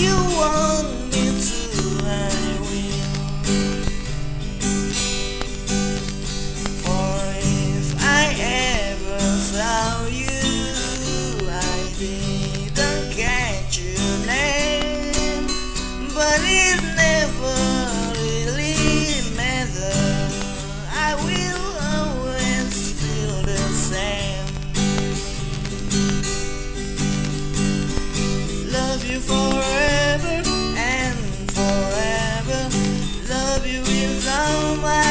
you want me to, For if I ever saw you, I didn't catch your name, but it never really mattered. I will always feel the same. Love you forever. my